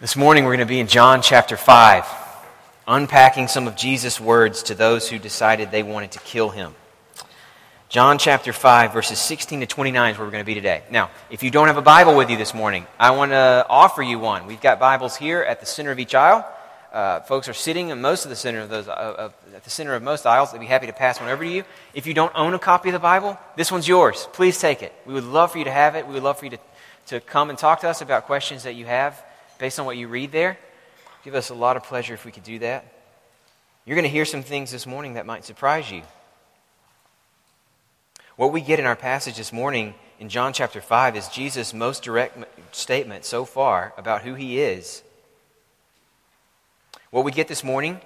This morning we're going to be in John chapter 5, unpacking some of Jesus' words to those who decided they wanted to kill him. John chapter 5, verses 16 to 29 is where we're going to be today. Now, if you don't have a Bible with you this morning, I want to offer you one. We've got Bibles here at the center of each aisle. Uh, folks are sitting in most of the center of those, uh, uh, at the center of most aisles. They'd be happy to pass one over to you. If you don't own a copy of the Bible, this one's yours. Please take it. We would love for you to have it. We would love for you to, to come and talk to us about questions that you have based on what you read there. Give us a lot of pleasure if we could do that. You're going to hear some things this morning that might surprise you. What we get in our passage this morning in John chapter 5 is Jesus' most direct statement so far about who he is. What we get this morning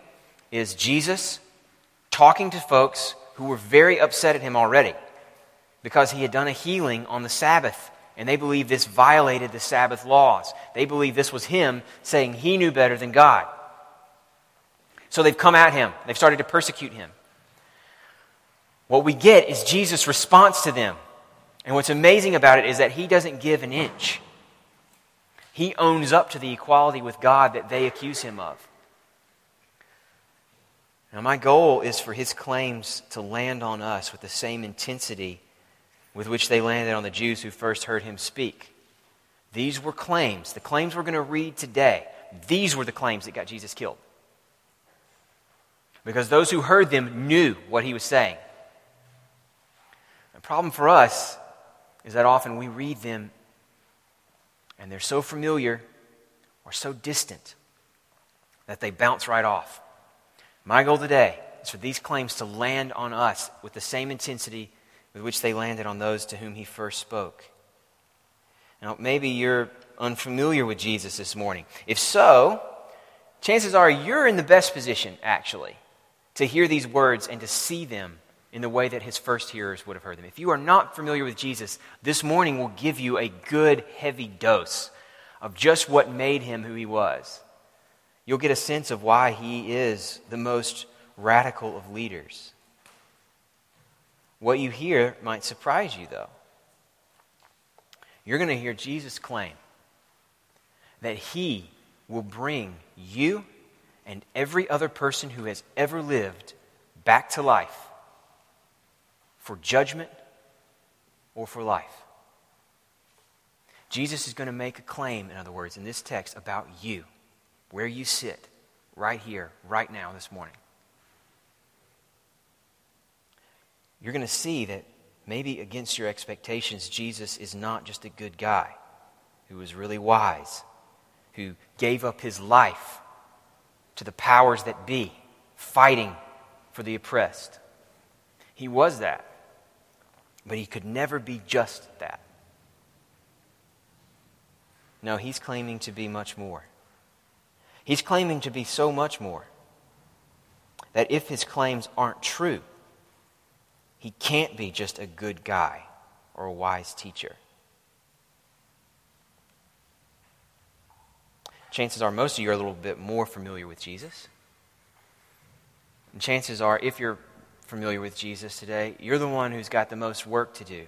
is Jesus talking to folks who were very upset at him already because he had done a healing on the Sabbath and they believe this violated the Sabbath laws. They believe this was him saying he knew better than God. So they've come at him, they've started to persecute him. What we get is Jesus' response to them. And what's amazing about it is that he doesn't give an inch. He owns up to the equality with God that they accuse him of. Now, my goal is for his claims to land on us with the same intensity with which they landed on the Jews who first heard him speak. These were claims. The claims we're going to read today, these were the claims that got Jesus killed. Because those who heard them knew what he was saying. The problem for us is that often we read them and they're so familiar or so distant that they bounce right off. My goal today is for these claims to land on us with the same intensity with which they landed on those to whom he first spoke. Now, maybe you're unfamiliar with Jesus this morning. If so, chances are you're in the best position, actually, to hear these words and to see them in the way that his first hearers would have heard them. If you are not familiar with Jesus, this morning will give you a good, heavy dose of just what made him who he was. You'll get a sense of why he is the most radical of leaders. What you hear might surprise you, though. You're going to hear Jesus claim that he will bring you and every other person who has ever lived back to life for judgment or for life. Jesus is going to make a claim, in other words, in this text about you, where you sit, right here, right now, this morning. You're going to see that maybe against your expectations, Jesus is not just a good guy who was really wise, who gave up his life to the powers that be, fighting for the oppressed. He was that, but he could never be just that. No, he's claiming to be much more. He's claiming to be so much more that if his claims aren't true, he can't be just a good guy or a wise teacher. Chances are most of you are a little bit more familiar with Jesus. And chances are, if you're familiar with Jesus today, you're the one who's got the most work to do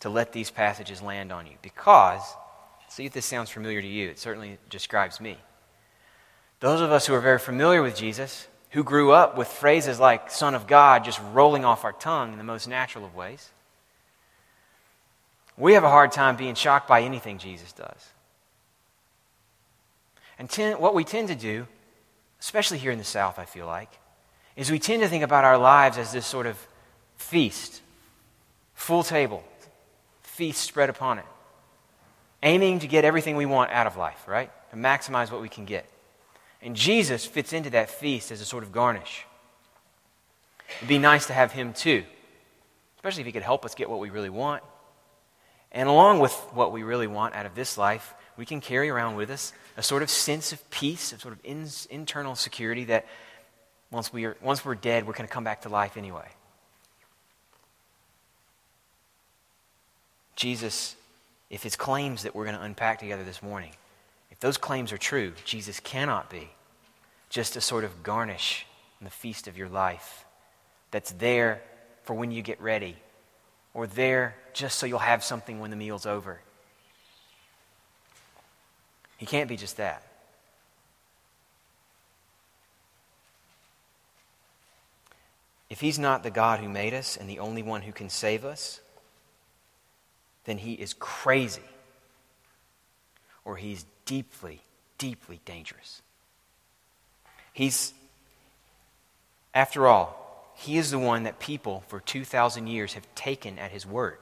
to let these passages land on you. Because, see if this sounds familiar to you, it certainly describes me. Those of us who are very familiar with Jesus, who grew up with phrases like Son of God just rolling off our tongue in the most natural of ways. We have a hard time being shocked by anything Jesus does. And ten, what we tend to do, especially here in the South, I feel like, is we tend to think about our lives as this sort of feast, full table, feast spread upon it, aiming to get everything we want out of life, right? To maximize what we can get. And Jesus fits into that feast as a sort of garnish. It'd be nice to have him too, especially if he could help us get what we really want. And along with what we really want out of this life, we can carry around with us a sort of sense of peace, a sort of in, internal security that once, we are, once we're dead, we're going to come back to life anyway. Jesus, if his claims that we're going to unpack together this morning, if those claims are true, Jesus cannot be just a sort of garnish in the feast of your life that's there for when you get ready or there just so you'll have something when the meal's over. He can't be just that. If he's not the God who made us and the only one who can save us, then he is crazy or He's deeply, deeply dangerous. He's, after all, He is the one that people for 2,000 years have taken at His word.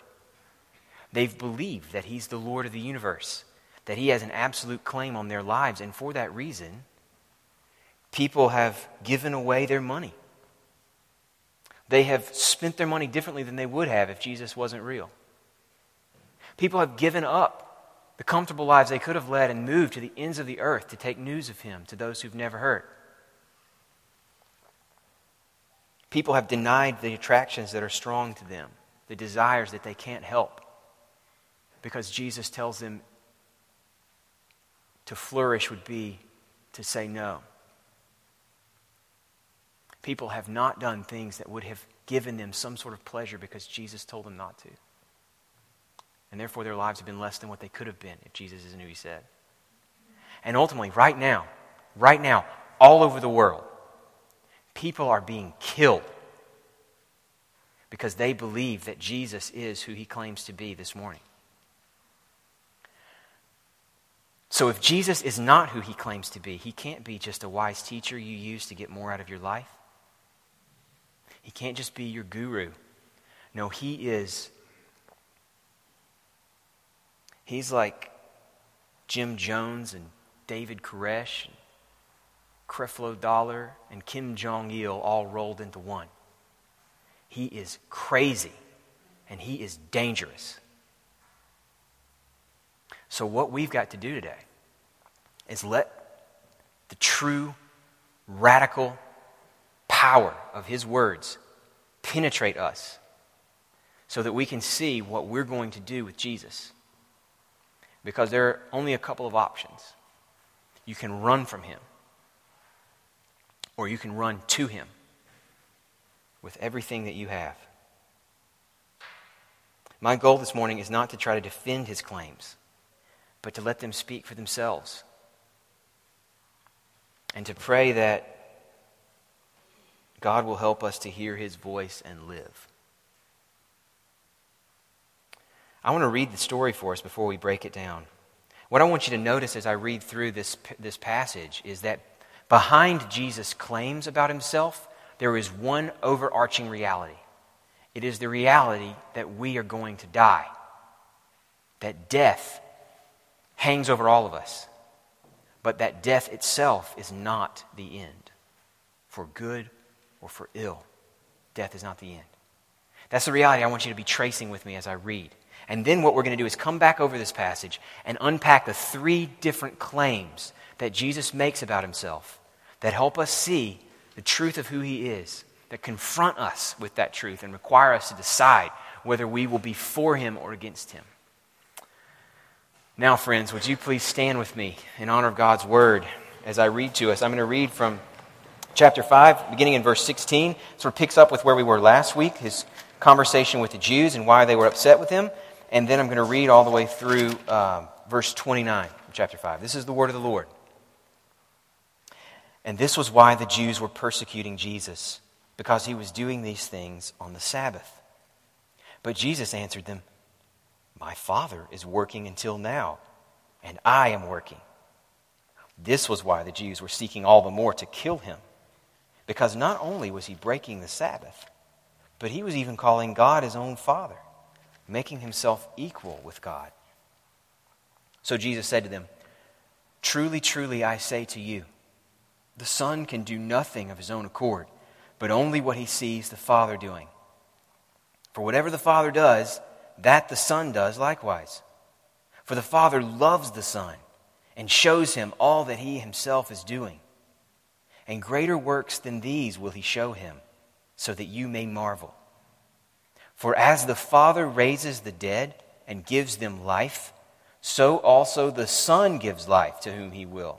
They've believed that He's the Lord of the universe, that He has an absolute claim on their lives, and for that reason, people have given away their money they have spent their money differently than they would have if Jesus wasn't real. People have given up the comfortable lives they could have led and moved to the ends of the earth to take news of him to those who've never heard. People have denied the attractions that are strong to them, the desires that they can't help, because Jesus tells them to flourish would be to say no people have not done things that would have given them some sort of pleasure because Jesus told them not to. And therefore, their lives have been less than what they could have been if Jesus isn't who he said. And ultimately, right now, right now, all over the world, people are being killed because they believe that Jesus is who he claims to be this morning. So, if Jesus is not who he claims to be, he can't be just a wise teacher you use to get more out of your life. He can't just be your guru. No, he is. He's like Jim Jones and David Koresh, and Creflo Dollar, and Kim Jong il all rolled into one. He is crazy and he is dangerous. So, what we've got to do today is let the true, radical, power of His words penetrate us so that we can see what we're going to do with Jesus. Because there are only a couple of options. You can run from Him, or you can run to Him with everything that you have. My goal this morning is not to try to defend His claims, but to let them speak for themselves. And to pray that God will help us to hear his voice and live. I want to read the story for us before we break it down. What I want you to notice as I read through this, this passage is that behind Jesus' claims about himself, there is one overarching reality. It is the reality that we are going to die, that death hangs over all of us, but that death itself is not the end, for good or for ill. Death is not the end. That's the reality I want you to be tracing with me as I read. And then what we're going to do is come back over this passage and unpack the three different claims that Jesus makes about himself that help us see the truth of who he is, that confront us with that truth and require us to decide whether we will be for him or against him. Now, friends, would you please stand with me in honor of God's word as I read to us? I'm going to read from chapter 5, beginning in verse 16, sort of picks up with where we were last week, his conversation with the Jews and why they were upset with him. And then I'm going to read all the way through um, verse 29 of chapter 5. This is the word of the Lord. And this was why the Jews were persecuting Jesus, because he was doing these things on the Sabbath. But Jesus answered them, My Father is working until now, and I am working. This was why the Jews were seeking all the more to kill him because not only was he breaking the Sabbath, but he was even calling God his own Father, making himself equal with God. So Jesus said to them, Truly, truly, I say to you, the Son can do nothing of his own accord, but only what he sees the Father doing. For whatever the Father does, that the Son does likewise. For the Father loves the Son and shows him all that he himself is doing and greater works than these will he show him, so that you may marvel. For as the Father raises the dead and gives them life, so also the Son gives life to whom he will.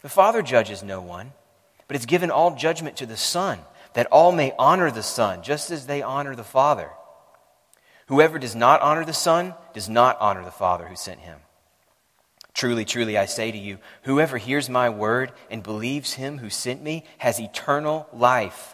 The Father judges no one, but has given all judgment to the Son, that all may honor the Son, just as they honor the Father. Whoever does not honor the Son does not honor the Father who sent him. Truly, truly, I say to you, whoever hears my word and believes him who sent me has eternal life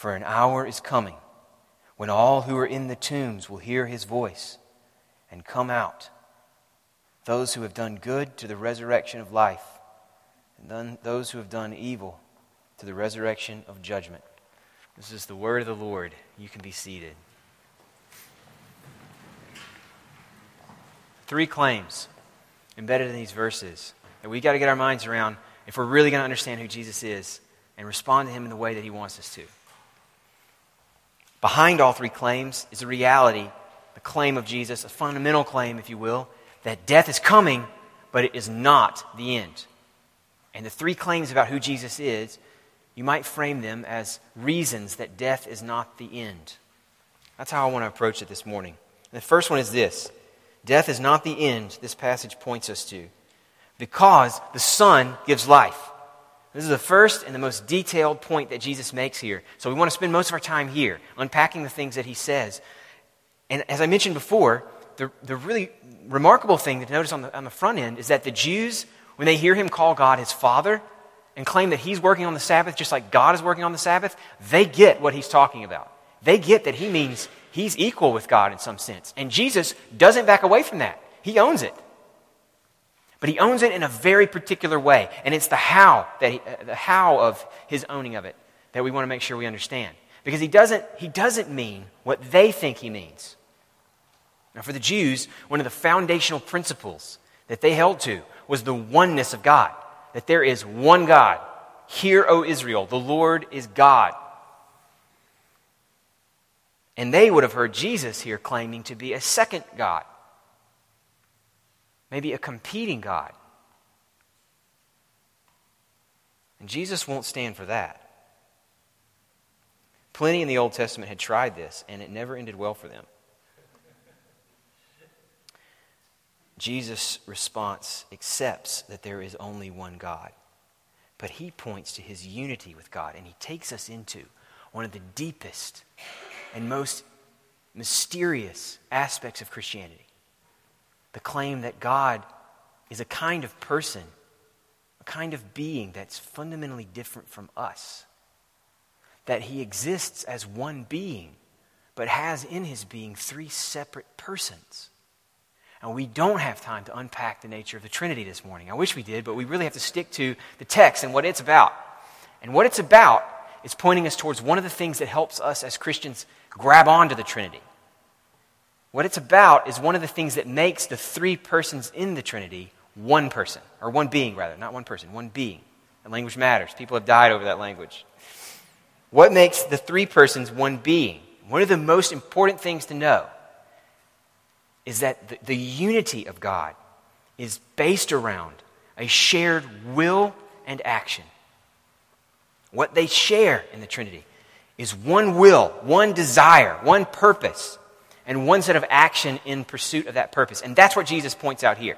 for an hour is coming when all who are in the tombs will hear his voice and come out. Those who have done good to the resurrection of life, and those who have done evil to the resurrection of judgment. This is the word of the Lord. You can be seated. Three claims embedded in these verses that we've got to get our minds around if we're really going to understand who Jesus is and respond to him in the way that he wants us to. Behind all three claims is a reality the claim of Jesus, a fundamental claim, if you will, that death is coming, but it is not the end. And the three claims about who Jesus is, you might frame them as reasons that death is not the end. That's how I want to approach it this morning. And the first one is this Death is not the end, this passage points us to, because the Son gives life. This is the first and the most detailed point that Jesus makes here. So we want to spend most of our time here, unpacking the things that he says. And as I mentioned before, the, the really remarkable thing to notice on the, on the front end is that the Jews, when they hear him call God his Father and claim that he's working on the Sabbath just like God is working on the Sabbath, they get what he's talking about. They get that he means he's equal with God in some sense. And Jesus doesn't back away from that, he owns it. But he owns it in a very particular way. And it's the how, that he, uh, the how of his owning of it that we want to make sure we understand. Because he doesn't, he doesn't mean what they think he means. Now, for the Jews, one of the foundational principles that they held to was the oneness of God, that there is one God. Hear, O Israel, the Lord is God. And they would have heard Jesus here claiming to be a second God, maybe a competing God. And Jesus won't stand for that. Plenty in the Old Testament had tried this, and it never ended well for them. Jesus' response accepts that there is only one God. But he points to his unity with God, and he takes us into one of the deepest and most mysterious aspects of Christianity the claim that God is a kind of person, a kind of being that's fundamentally different from us. That he exists as one being, but has in his being three separate persons. And we don't have time to unpack the nature of the Trinity this morning. I wish we did, but we really have to stick to the text and what it's about. And what it's about is pointing us towards one of the things that helps us as Christians grab onto the Trinity. What it's about is one of the things that makes the three persons in the Trinity one person, or one being, rather, not one person, one being. And language matters. People have died over that language. What makes the three persons one being? One of the most important things to know is that the, the unity of God is based around a shared will and action. What they share in the Trinity is one will, one desire, one purpose, and one set of action in pursuit of that purpose. And that's what Jesus points out here.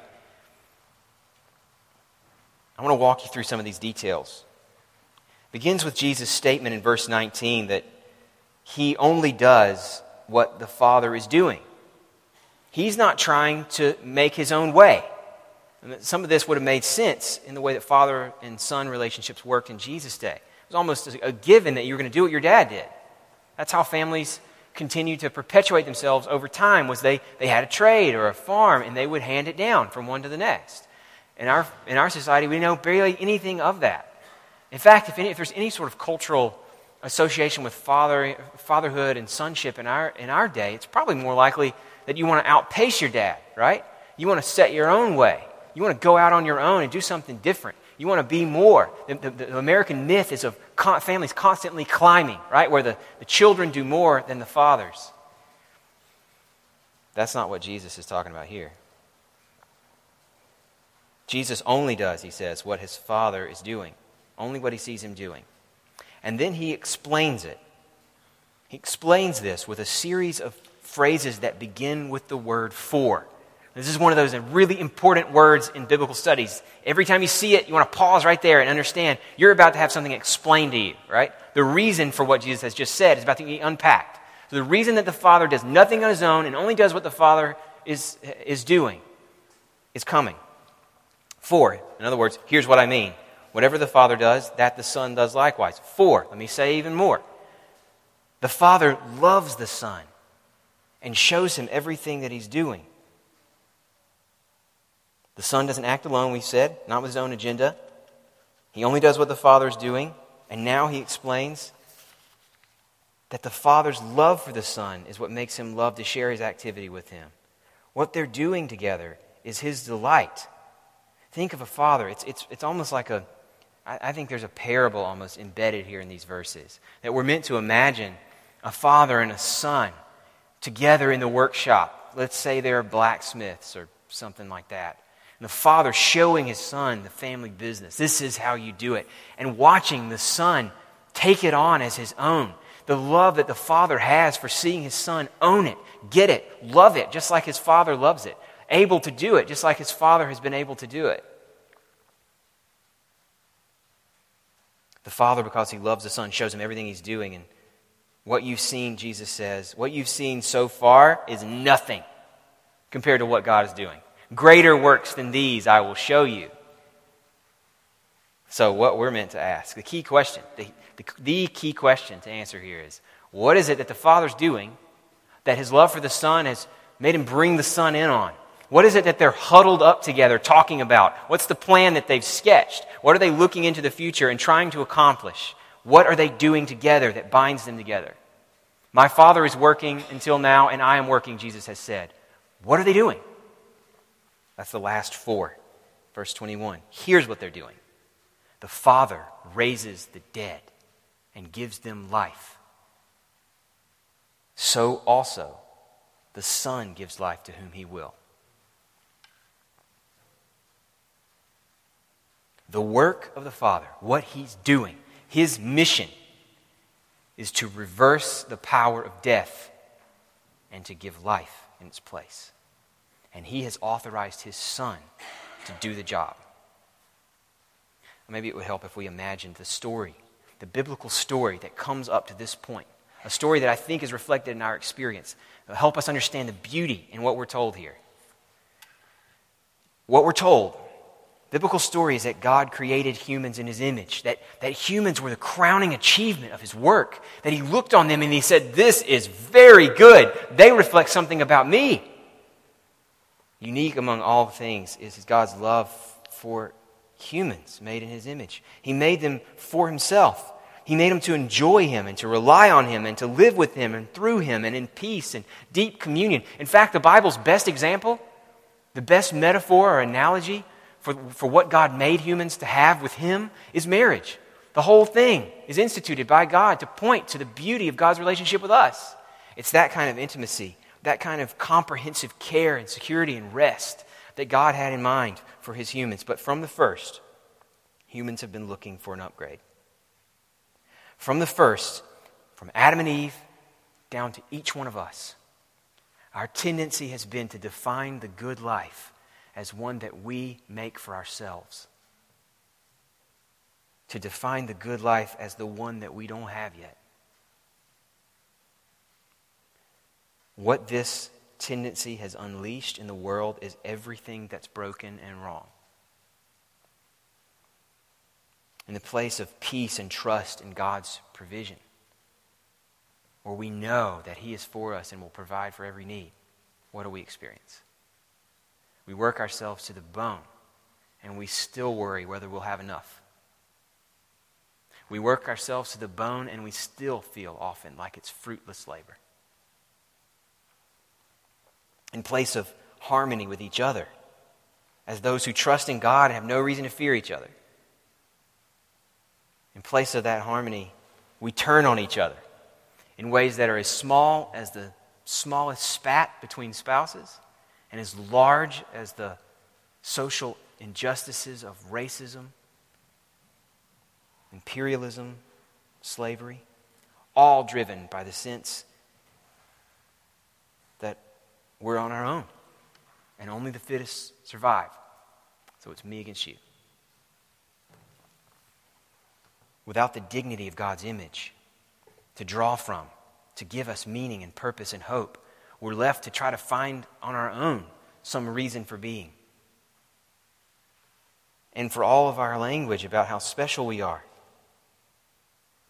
I want to walk you through some of these details. It begins with Jesus' statement in verse 19 that he only does what the Father is doing. He's not trying to make his own way. And some of this would have made sense in the way that father and son relationships worked in Jesus' day. It was almost a given that you were going to do what your dad did. That's how families continued to perpetuate themselves over time was they, they had a trade or a farm and they would hand it down from one to the next. In our, in our society, we know barely anything of that. In fact, if, any, if there's any sort of cultural association with father, fatherhood and sonship in our, in our day, it's probably more likely that you want to outpace your dad, right? You want to set your own way. You want to go out on your own and do something different. You want to be more. The, the, the American myth is of con- families constantly climbing, right? Where the, the children do more than the fathers. That's not what Jesus is talking about here. Jesus only does, he says, what his Father is doing, only what he sees him doing. And then he explains it He explains this with a series of phrases that begin with the word for. This is one of those really important words in biblical studies. Every time you see it, you want to pause right there and understand you're about to have something explained to you, right? The reason for what Jesus has just said is about to be unpacked. So the reason that the Father does nothing on his own and only does what the Father is, is doing is coming. For, in other words, here's what I mean. Whatever the Father does, that the Son does likewise. For, let me say even more. The Father loves the Son and shows him everything that he's doing. The Son doesn't act alone, we said, not with his own agenda. He only does what the Father is doing. And now he explains that the Father's love for the Son is what makes him love to share his activity with him. What they're doing together is his delight. Think of a father. It's, it's, it's almost like a, I, I think there's a parable almost embedded here in these verses. That we're meant to imagine a father and a son together in the workshop. Let's say they're blacksmiths or something like that. And the father showing his son the family business. This is how you do it. And watching the son take it on as his own. The love that the father has for seeing his son own it, get it, love it, just like his father loves it. Able to do it, just like his father has been able to do it. The father, because he loves the son, shows him everything he's doing. And what you've seen, Jesus says, what you've seen so far is nothing compared to what God is doing. Greater works than these I will show you. So, what we're meant to ask, the key question, the, the, the, key question to answer here is what is it that the Father's doing that his love for the Son has made him bring the Son in on? What is it that they're huddled up together talking about? What's the plan that they've sketched? What are they looking into the future and trying to accomplish? What are they doing together that binds them together? My Father is working until now, and I am working, Jesus has said. What are they doing? That's the last for. Verse 21. Here's what they're doing the Father raises the dead and gives them life. So also the Son gives life to whom he will. The work of the Father, what he's doing, his mission, is to reverse the power of death and to give life in its place and he has authorized his son to do the job. Maybe it would help if we imagined the story, the biblical story that comes up to this point, a story that I think is reflected in our experience. It'll help us understand the beauty in what we're told here. What we're told, biblical story is that God created humans in his image, that, that humans were the crowning achievement of his work, that he looked on them and he said, This is very good. They reflect something about me. Unique among all things is God's love for humans made in his image. He made them for himself. He made them to enjoy him and to rely on him and to live with him and through him and in peace and deep communion. In fact, the Bible's best example, the best metaphor or analogy for, for what God made humans to have with him is marriage. The whole thing is instituted by God to point to the beauty of God's relationship with us. It's that kind of intimacy that kind of comprehensive care and security and rest that God had in mind for his humans. But from the first, humans have been looking for an upgrade. From the first, from Adam and Eve down to each one of us, our tendency has been to define the good life as one that we make for ourselves. To define the good life as the one that we don't have yet. What this tendency has unleashed in the world is everything that's broken and wrong. In the place of peace and trust in God's provision, where we know that He is for us and will provide for every need, what do we experience? We work ourselves to the bone, and we still worry whether we'll have enough. We work ourselves to the bone, and we still feel often like it's fruitless labor in place of harmony with each other, as those who trust in God and have no reason to fear each other. In place of that harmony, we turn on each other in ways that are as small as the smallest spat between spouses and as large as the social injustices of racism, imperialism, slavery. all driven by the sense we're on our own and only the fittest survive. So it's me against you. Without the dignity of God's image to draw from, to give us meaning and purpose and hope, we're left to try to find on our own some reason for being. And for all of our language about how special we are,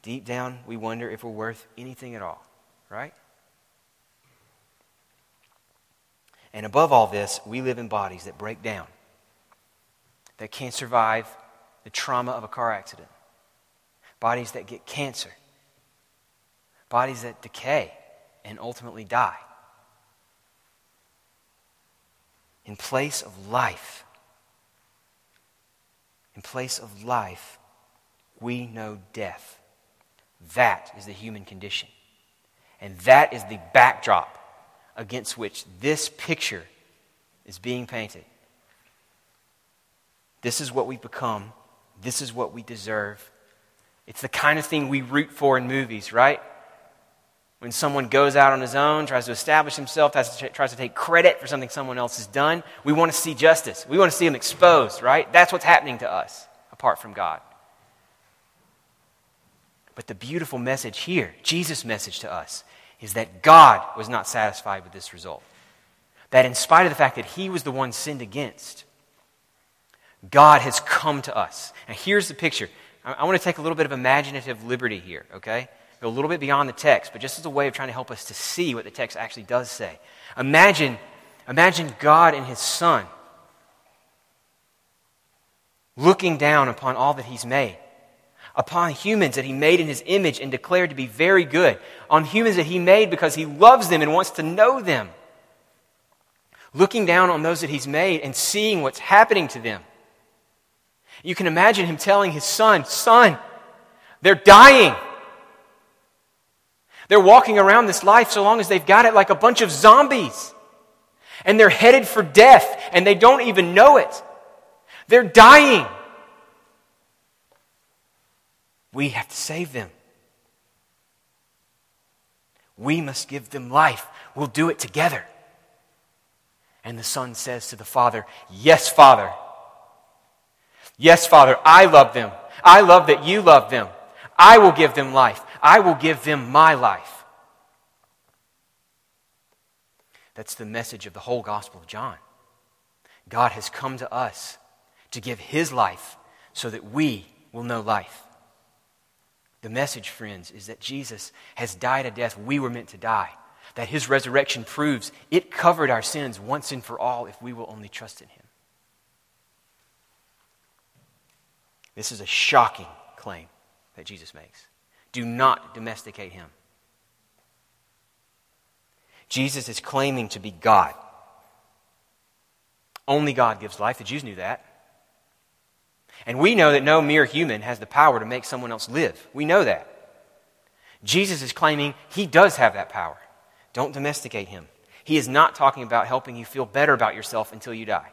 deep down we wonder if we're worth anything at all, right? And above all this, we live in bodies that break down, that can't survive the trauma of a car accident, bodies that get cancer, bodies that decay and ultimately die. In place of life, in place of life, we know death. That is the human condition. And that is the backdrop against which this picture is being painted. This is what we've become. This is what we deserve. It's the kind of thing we root for in movies, right? When someone goes out on his own, tries to establish himself, to, tries to take credit for something someone else has done, we want to see justice. We want to see him exposed, right? That's what's happening to us apart from God. But the beautiful message here, Jesus' message to us, is that God was not satisfied with this result. That in spite of the fact that he was the one sinned against, God has come to us. And here's the picture. I, I want to take a little bit of imaginative liberty here, okay? Go a little bit beyond the text, but just as a way of trying to help us to see what the text actually does say. Imagine, imagine God and his son looking down upon all that he's made upon humans that he made in his image and declared to be very good, on humans that he made because he loves them and wants to know them. Looking down on those that he's made and seeing what's happening to them. You can imagine him telling his son, Son, they're dying. They're walking around this life so long as they've got it like a bunch of zombies. And they're headed for death and they don't even know it. They're dying. We have to save them. We must give them life. We'll do it together. And the son says to the father, Yes, father. Yes, father, I love them. I love that you love them. I will give them life. I will give them my life. That's the message of the whole Gospel of John. God has come to us to give his life so that we will know life. The message, friends, is that Jesus has died a death we were meant to die. That his resurrection proves it covered our sins once and for all if we will only trust in him. This is a shocking claim that Jesus makes. Do not domesticate him. Jesus is claiming to be God. Only God gives life. The Jews knew that. And we know that no mere human has the power to make someone else live. We know that. Jesus is claiming he does have that power. Don't domesticate him. He is not talking about helping you feel better about yourself until you die.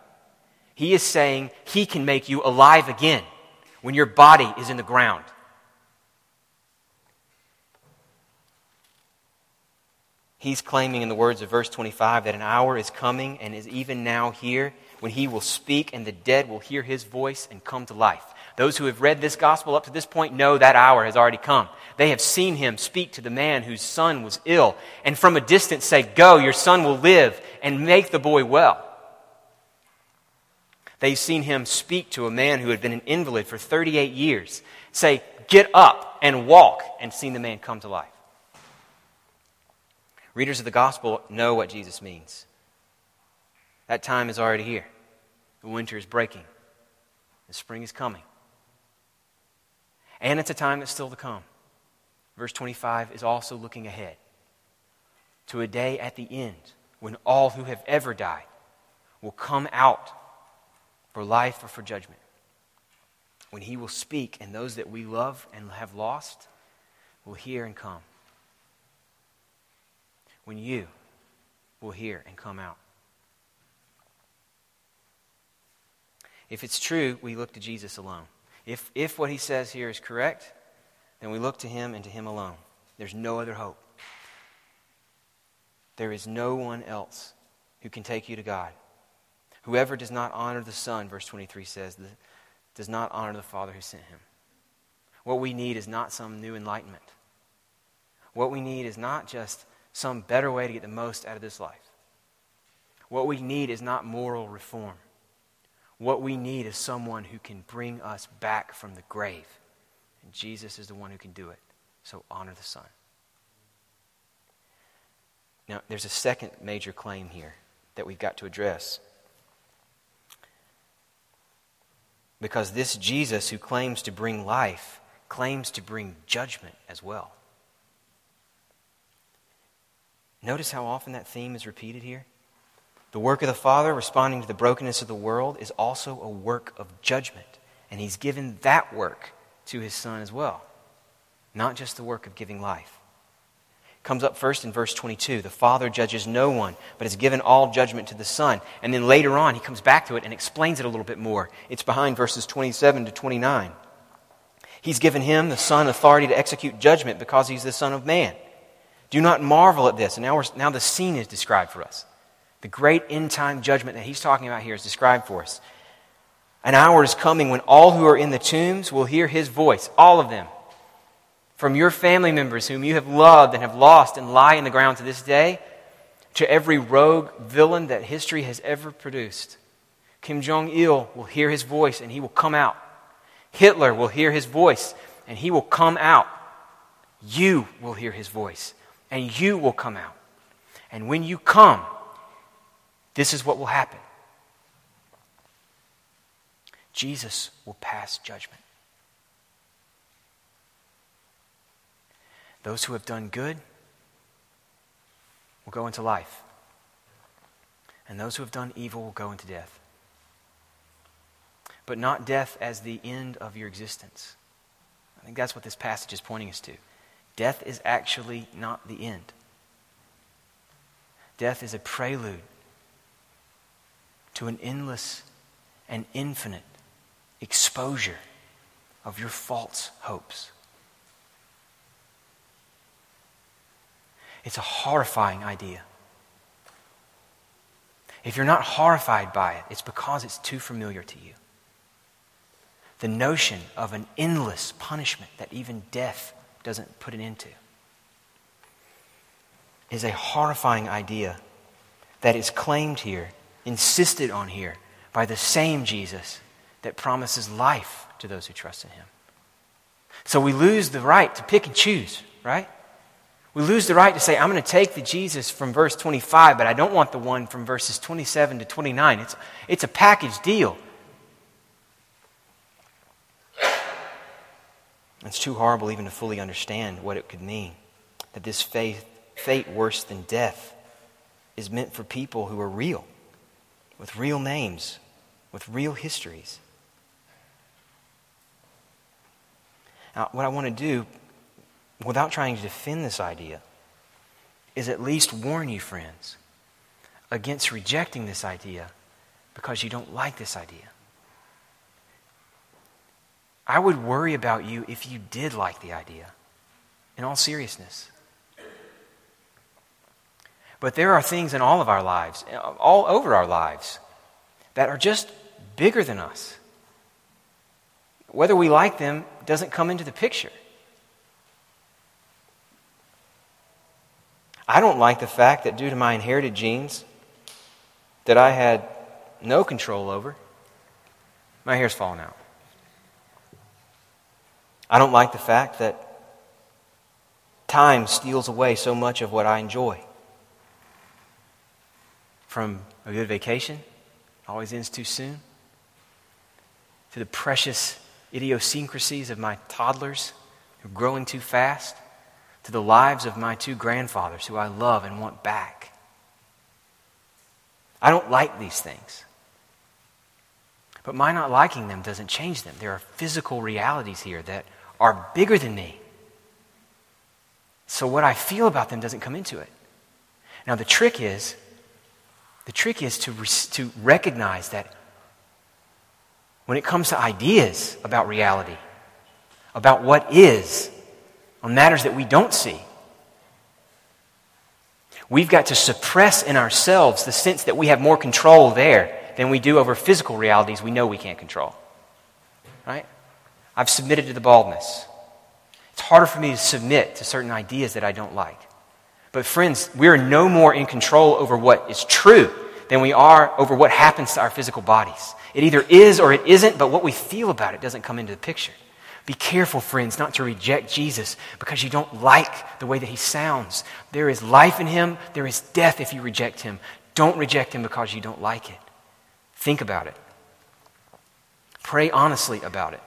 He is saying he can make you alive again when your body is in the ground. He's claiming, in the words of verse 25, that an hour is coming and is even now here when he will speak and the dead will hear his voice and come to life. Those who have read this gospel up to this point know that hour has already come. They have seen him speak to the man whose son was ill and from a distance say, Go, your son will live, and make the boy well. They've seen him speak to a man who had been an invalid for 38 years, say, Get up and walk, and seen the man come to life. Readers of the gospel know what Jesus means. That time is already here. The winter is breaking. The spring is coming. And it's a time that's still to come. Verse 25 is also looking ahead to a day at the end when all who have ever died will come out for life or for judgment. When he will speak, and those that we love and have lost will hear and come. When you will hear and come out. If it's true, we look to Jesus alone. If, if what he says here is correct, then we look to him and to him alone. There's no other hope. There is no one else who can take you to God. Whoever does not honor the Son, verse 23 says, does not honor the Father who sent him. What we need is not some new enlightenment. What we need is not just some better way to get the most out of this life. What we need is not moral reform. What we need is someone who can bring us back from the grave. And Jesus is the one who can do it. So honor the Son. Now, there's a second major claim here that we've got to address. Because this Jesus who claims to bring life claims to bring judgment as well. Notice how often that theme is repeated here? The work of the Father, responding to the brokenness of the world, is also a work of judgment. And He's given that work to His Son as well, not just the work of giving life. Comes up first in verse 22. The Father judges no one, but has given all judgment to the Son. And then later on, He comes back to it and explains it a little bit more. It's behind verses 27 to 29. He's given Him, the Son, authority to execute judgment because He's the Son of Man. Do not marvel at this. And now, now the scene is described for us. The great end time judgment that he's talking about here is described for us. An hour is coming when all who are in the tombs will hear his voice, all of them. From your family members whom you have loved and have lost and lie in the ground to this day, to every rogue villain that history has ever produced. Kim Jong il will hear his voice and he will come out. Hitler will hear his voice and he will come out. You will hear his voice and you will come out. And when you come, this is what will happen Jesus will pass judgment. Those who have done good will go into life, and those who have done evil will go into death. But not death as the end of your existence. I think that's what this passage is pointing us to. Death is actually not the end. Death is a prelude to an endless and infinite exposure of your false hopes. It's a horrifying idea. If you're not horrified by it, it's because it's too familiar to you. The notion of an endless punishment that even death doesn't put an end to is a horrifying idea that is claimed here, insisted on here, by the same Jesus that promises life to those who trust in him. So we lose the right to pick and choose, right? We lose the right to say, I'm going to take the Jesus from verse 25, but I don't want the one from verses 27 to 29. It's, it's a package deal. It's too horrible even to fully understand what it could mean. That this faith, fate worse than death is meant for people who are real, with real names, with real histories. Now, what I want to do, without trying to defend this idea, is at least warn you, friends, against rejecting this idea because you don't like this idea. I would worry about you if you did like the idea, in all seriousness. But there are things in all of our lives, all over our lives, that are just bigger than us. Whether we like them doesn't come into the picture. I don't like the fact that due to my inherited genes that I had no control over, my hair's falling out. I don't like the fact that time steals away so much of what I enjoy. From a good vacation, always ends too soon, to the precious idiosyncrasies of my toddlers who are growing too fast, to the lives of my two grandfathers who I love and want back. I don't like these things. But my not liking them doesn't change them. There are physical realities here that are bigger than me. So what I feel about them doesn't come into it. Now the trick is, the trick is to, to recognize that when it comes to ideas about reality, about what is, on matters that we don't see, We've got to suppress in ourselves the sense that we have more control there than we do over physical realities we know we can't control. Right? I've submitted to the baldness. It's harder for me to submit to certain ideas that I don't like. But, friends, we are no more in control over what is true than we are over what happens to our physical bodies. It either is or it isn't, but what we feel about it doesn't come into the picture. Be careful, friends, not to reject Jesus because you don't like the way that he sounds. There is life in him, there is death if you reject him. Don't reject him because you don't like it. Think about it. Pray honestly about it.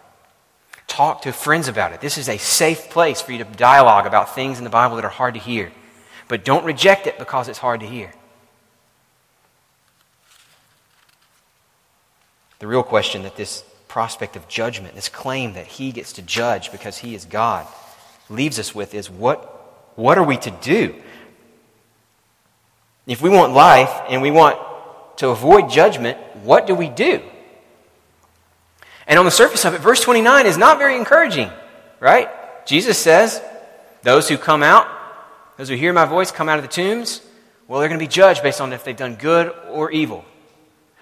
Talk to friends about it. This is a safe place for you to dialogue about things in the Bible that are hard to hear. But don't reject it because it's hard to hear. The real question that this prospect of judgment, this claim that he gets to judge because he is God, leaves us with is what, what are we to do? If we want life and we want to avoid judgment, what do we do? And on the surface of it, verse 29 is not very encouraging, right? Jesus says, Those who come out, those who hear my voice come out of the tombs, well, they're going to be judged based on if they've done good or evil.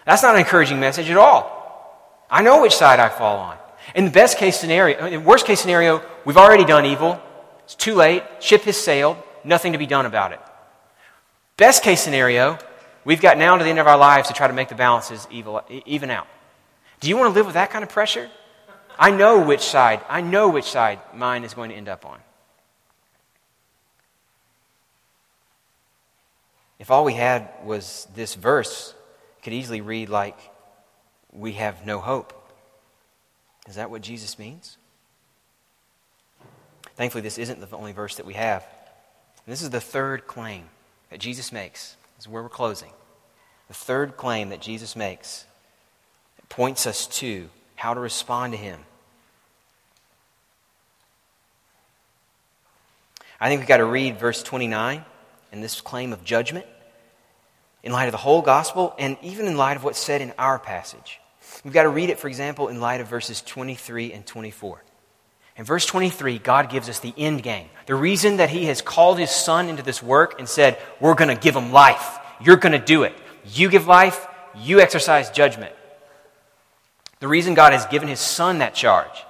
That's not an encouraging message at all. I know which side I fall on. In the best case scenario, in the worst case scenario, we've already done evil. It's too late. Ship has sailed. Nothing to be done about it. Best case scenario, we've got now to the end of our lives to try to make the balances evil, even out. Do you want to live with that kind of pressure? I know which side, I know which side mine is going to end up on. If all we had was this verse, could easily read like, we have no hope. Is that what Jesus means? Thankfully, this isn't the only verse that we have. this is the third claim that Jesus makes. This is where we're closing. The third claim that Jesus makes points us to how to respond to him. I think we've got to read verse 29 and this claim of judgment in light of the whole gospel and even in light of what's said in our passage. We've got to read it, for example, in light of verses 23 and 24. In verse 23, God gives us the end game. The reason that He has called His Son into this work and said, We're going to give Him life. You're going to do it. You give life, you exercise judgment. The reason God has given His Son that charge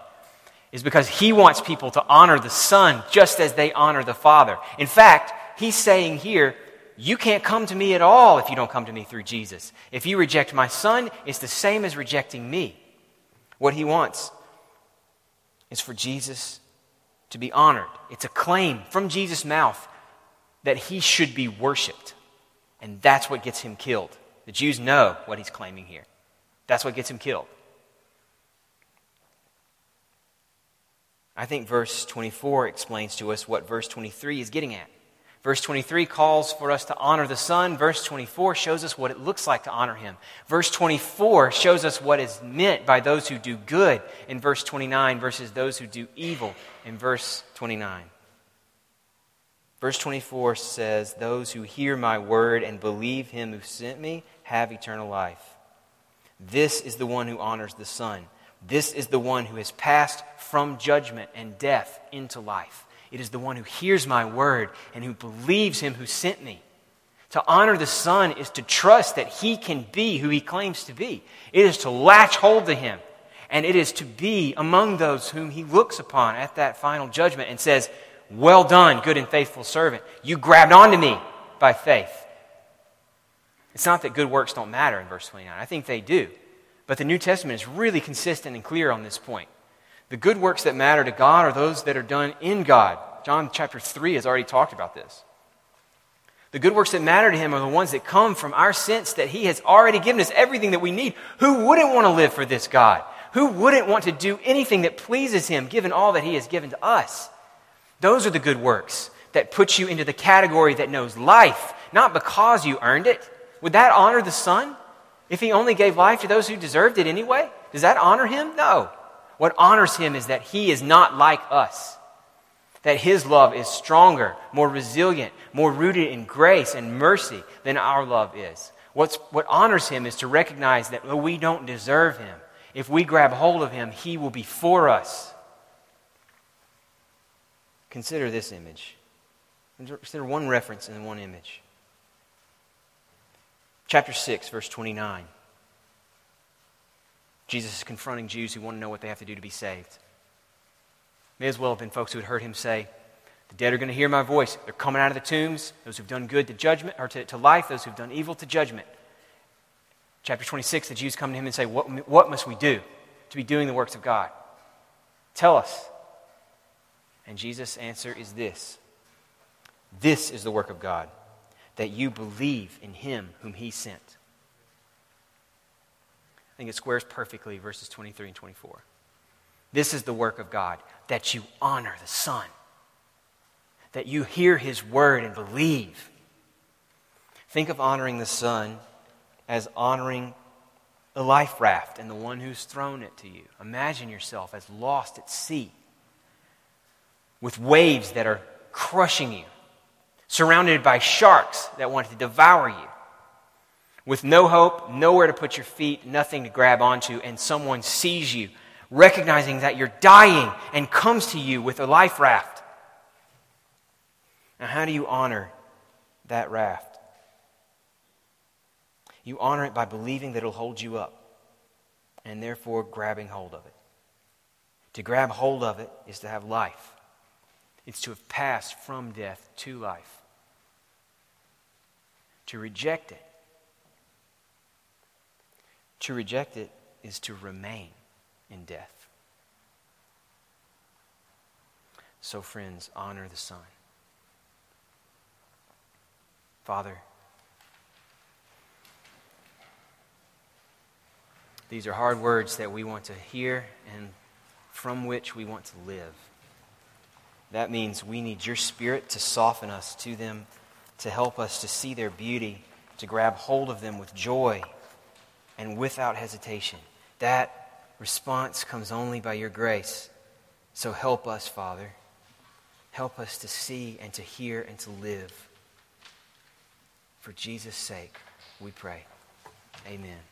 is because He wants people to honor the Son just as they honor the Father. In fact, He's saying here, you can't come to me at all if you don't come to me through Jesus. If you reject my son, it's the same as rejecting me. What he wants is for Jesus to be honored. It's a claim from Jesus' mouth that he should be worshiped. And that's what gets him killed. The Jews know what he's claiming here. That's what gets him killed. I think verse 24 explains to us what verse 23 is getting at. Verse 23 calls for us to honor the Son. Verse 24 shows us what it looks like to honor Him. Verse 24 shows us what is meant by those who do good in verse 29 versus those who do evil in verse 29. Verse 24 says, Those who hear my word and believe Him who sent me have eternal life. This is the one who honors the Son. This is the one who has passed from judgment and death into life. It is the one who hears my word and who believes him who sent me. To honor the Son is to trust that he can be who he claims to be. It is to latch hold to him. And it is to be among those whom he looks upon at that final judgment and says, Well done, good and faithful servant. You grabbed onto me by faith. It's not that good works don't matter in verse 29. I think they do. But the New Testament is really consistent and clear on this point. The good works that matter to God are those that are done in God. John chapter 3 has already talked about this. The good works that matter to him are the ones that come from our sense that he has already given us everything that we need. Who wouldn't want to live for this God? Who wouldn't want to do anything that pleases him given all that he has given to us? Those are the good works that put you into the category that knows life, not because you earned it. Would that honor the Son? If he only gave life to those who deserved it anyway? Does that honor him? No. What honors him is that he is not like us, that his love is stronger, more resilient, more rooted in grace and mercy than our love is. What's, what honors him is to recognize that oh, we don't deserve him. If we grab hold of him, he will be for us. Consider this image. Consider one reference in one image. Chapter 6, verse 29. Jesus is confronting Jews who want to know what they have to do to be saved. May as well have been folks who had heard him say, The dead are going to hear my voice. They're coming out of the tombs. Those who've done good to judgment, or to, to life, those who've done evil to judgment. Chapter 26, the Jews come to him and say, What, what must we do to be doing the works of God? Tell us. And Jesus' answer is this This is the work of God, that you believe in him whom he sent think it squares perfectly verses 23 and 24. This is the work of God, that you honor the Son, that you hear his word and believe. Think of honoring the Son as honoring the life raft and the one who's thrown it to you. Imagine yourself as lost at sea with waves that are crushing you, surrounded by sharks that want to devour you with no hope, nowhere to put your feet, nothing to grab onto, and someone sees you, recognizing that you're dying, and comes to you with a life raft. Now, how do you honor that raft? You honor it by believing that it'll hold you up, and therefore grabbing hold of it. To grab hold of it is to have life. It's to have passed from death to life. To reject it to reject it is to remain in death. So, friends, honor the Son. Father, these are hard words that we want to hear and from which we want to live. That means we need your Spirit to soften us to them, to help us to see their beauty, to grab hold of them with joy and without hesitation. That response comes only by your grace. So help us, Father. Help us to see and to hear and to live. For Jesus' sake, we pray. Amen.